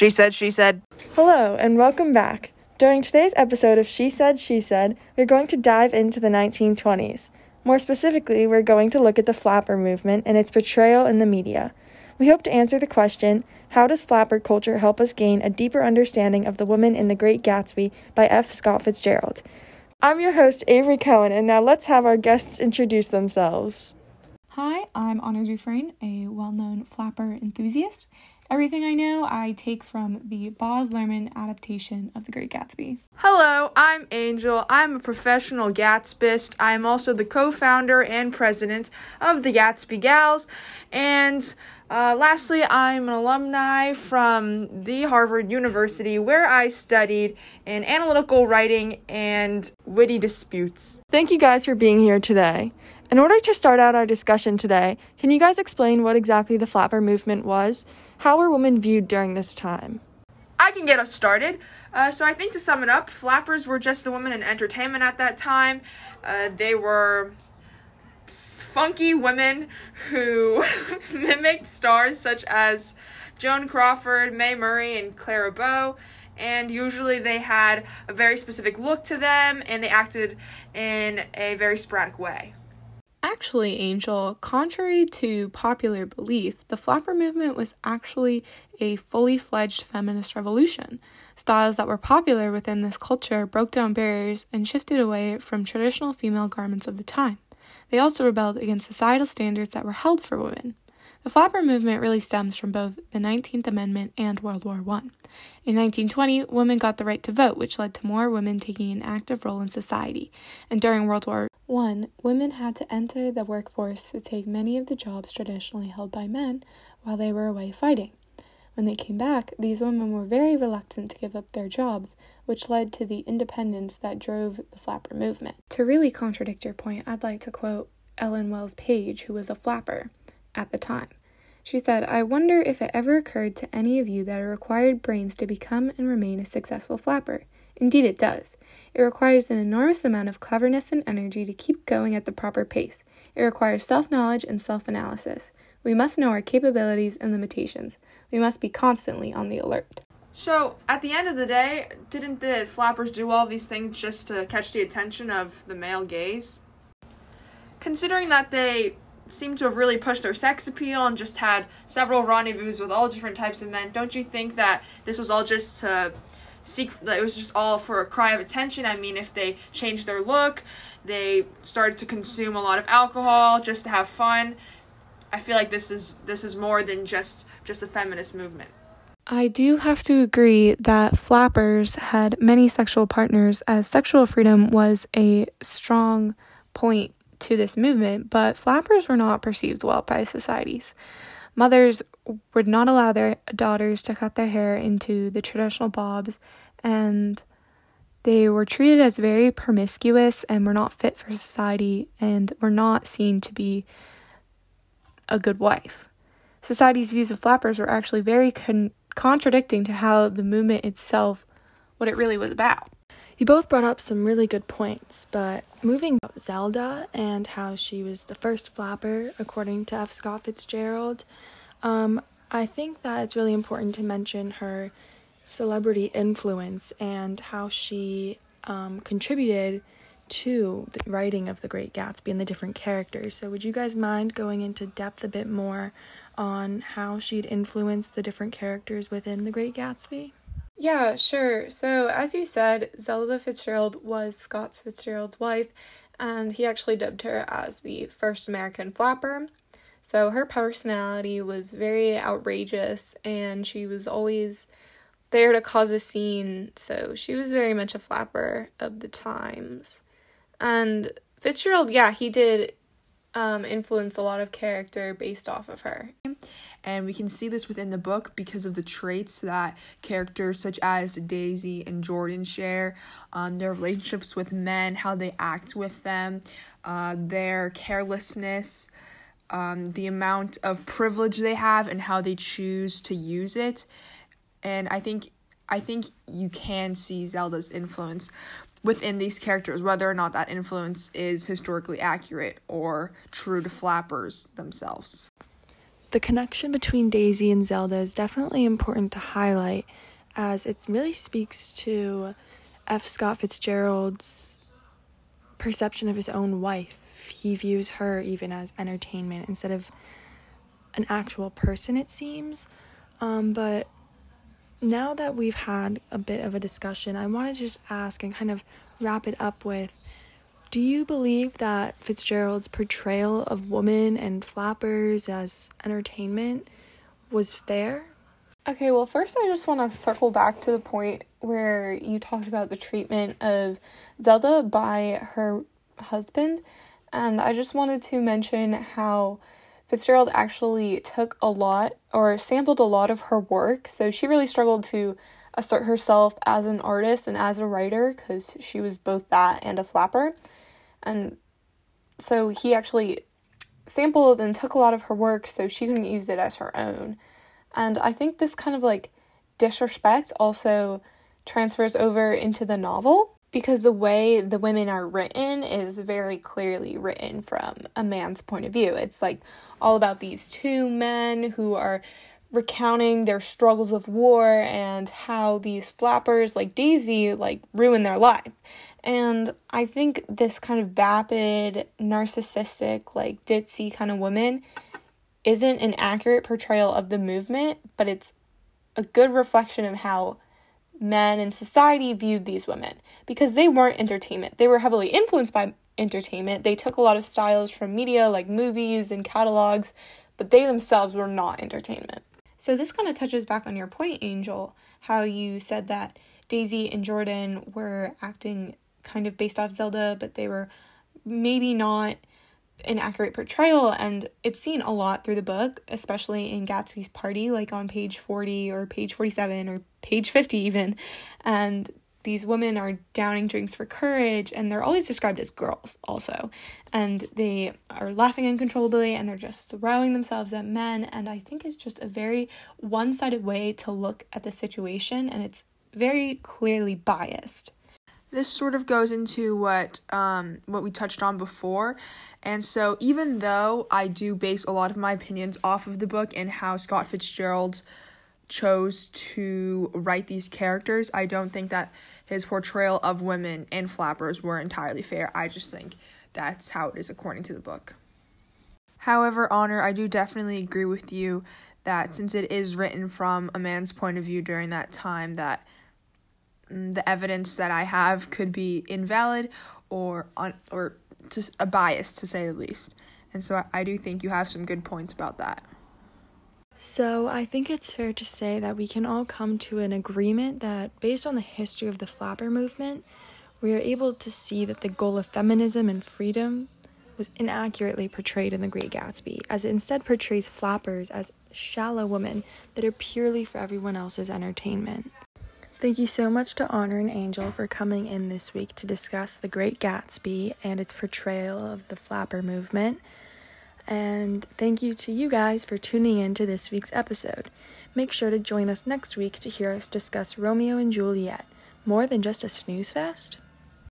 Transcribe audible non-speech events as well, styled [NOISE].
She said, she said. Hello, and welcome back. During today's episode of She Said, She Said, we're going to dive into the 1920s. More specifically, we're going to look at the flapper movement and its portrayal in the media. We hope to answer the question How does flapper culture help us gain a deeper understanding of the woman in The Great Gatsby by F. Scott Fitzgerald? I'm your host, Avery Cohen, and now let's have our guests introduce themselves. Hi, I'm Honor Dufresne, a well known flapper enthusiast. Everything I know I take from the Baz Luhrmann adaptation of The Great Gatsby. Hello, I'm Angel. I'm a professional Gatsbyist. I am also the co founder and president of the Gatsby Gals. And uh, lastly, I'm an alumni from the Harvard University where I studied in analytical writing and witty disputes. Thank you guys for being here today. In order to start out our discussion today, can you guys explain what exactly the flapper movement was? How were women viewed during this time? I can get us started. Uh, so I think to sum it up, flappers were just the women in entertainment at that time. Uh, they were funky women who [LAUGHS] mimicked stars such as Joan Crawford, Mae Murray, and Clara Bow. And usually they had a very specific look to them and they acted in a very sporadic way. Actually, Angel, contrary to popular belief, the flapper movement was actually a fully fledged feminist revolution. Styles that were popular within this culture broke down barriers and shifted away from traditional female garments of the time. They also rebelled against societal standards that were held for women. The flapper movement really stems from both the 19th Amendment and World War I. In 1920, women got the right to vote, which led to more women taking an active role in society. And during World War I, women had to enter the workforce to take many of the jobs traditionally held by men while they were away fighting. When they came back, these women were very reluctant to give up their jobs, which led to the independence that drove the flapper movement. To really contradict your point, I'd like to quote Ellen Welles Page, who was a flapper at the time. She said, I wonder if it ever occurred to any of you that it required brains to become and remain a successful flapper. Indeed, it does. It requires an enormous amount of cleverness and energy to keep going at the proper pace. It requires self knowledge and self analysis. We must know our capabilities and limitations. We must be constantly on the alert. So, at the end of the day, didn't the flappers do all these things just to catch the attention of the male gaze? Considering that they seem to have really pushed their sex appeal and just had several rendezvous with all different types of men. Don't you think that this was all just to seek that it was just all for a cry of attention? I mean, if they changed their look, they started to consume a lot of alcohol just to have fun. I feel like this is this is more than just just a feminist movement. I do have to agree that flappers had many sexual partners as sexual freedom was a strong point to this movement, but flappers were not perceived well by societies. Mothers would not allow their daughters to cut their hair into the traditional bobs, and they were treated as very promiscuous and were not fit for society and were not seen to be a good wife. Society's views of flappers were actually very con- contradicting to how the movement itself, what it really was about. You both brought up some really good points, but moving about Zelda and how she was the first flapper, according to F. Scott Fitzgerald, um, I think that it's really important to mention her celebrity influence and how she um, contributed to the writing of The Great Gatsby and the different characters. So, would you guys mind going into depth a bit more on how she'd influenced the different characters within The Great Gatsby? Yeah, sure. So, as you said, Zelda Fitzgerald was Scott Fitzgerald's wife, and he actually dubbed her as the first American flapper. So, her personality was very outrageous, and she was always there to cause a scene. So, she was very much a flapper of the times. And Fitzgerald, yeah, he did um, influence a lot of character based off of her. And we can see this within the book because of the traits that characters such as Daisy and Jordan share, um, their relationships with men, how they act with them, uh, their carelessness, um, the amount of privilege they have, and how they choose to use it. And I think I think you can see Zelda's influence within these characters, whether or not that influence is historically accurate or true to flappers themselves. The connection between Daisy and Zelda is definitely important to highlight as it really speaks to F. Scott Fitzgerald's perception of his own wife. He views her even as entertainment instead of an actual person, it seems. Um, but now that we've had a bit of a discussion, I want to just ask and kind of wrap it up with do you believe that Fitzgerald's portrayal of women and flappers as entertainment was fair? Okay, well, first I just want to circle back to the point where you talked about the treatment of Zelda by her husband, and I just wanted to mention how Fitzgerald actually took a lot or sampled a lot of her work, so she really struggled to assert herself as an artist and as a writer because she was both that and a flapper. And so he actually sampled and took a lot of her work so she couldn't use it as her own. And I think this kind of like disrespect also transfers over into the novel because the way the women are written is very clearly written from a man's point of view. It's like all about these two men who are recounting their struggles of war and how these flappers like Daisy like ruin their life. And I think this kind of vapid, narcissistic, like ditzy kind of woman isn't an accurate portrayal of the movement, but it's a good reflection of how men and society viewed these women because they weren't entertainment. They were heavily influenced by entertainment. They took a lot of styles from media like movies and catalogs, but they themselves were not entertainment. So this kind of touches back on your point, Angel, how you said that Daisy and Jordan were acting kind of based off Zelda, but they were maybe not an accurate portrayal and it's seen a lot through the book especially in gatsby's party like on page 40 or page 47 or page 50 even. And these women are downing drinks for courage and they're always described as girls also. And they are laughing uncontrollably and they're just throwing themselves at men and i think it's just a very one-sided way to look at the situation and it's very clearly biased this sort of goes into what um, what we touched on before. And so even though i do base a lot of my opinions off of the book and how scott fitzgerald chose to write these characters i don't think that his portrayal of women and flappers were entirely fair. I just think that's how it is according to the book. However honor i do definitely agree with you that since it is written from a man's point of view during that time that Mm, the evidence that I have could be invalid or on or just a bias to say the least. And so I, I do think you have some good points about that. So, I think it's fair to say that we can all come to an agreement that, based on the history of the flapper movement, we are able to see that the goal of feminism and freedom was inaccurately portrayed in The Great Gatsby, as it instead portrays flappers as shallow women that are purely for everyone else's entertainment. Thank you so much to Honor and Angel for coming in this week to discuss The Great Gatsby and its portrayal of the flapper movement. And thank you to you guys for tuning in to this week's episode. Make sure to join us next week to hear us discuss Romeo and Juliet, more than just a snooze fest.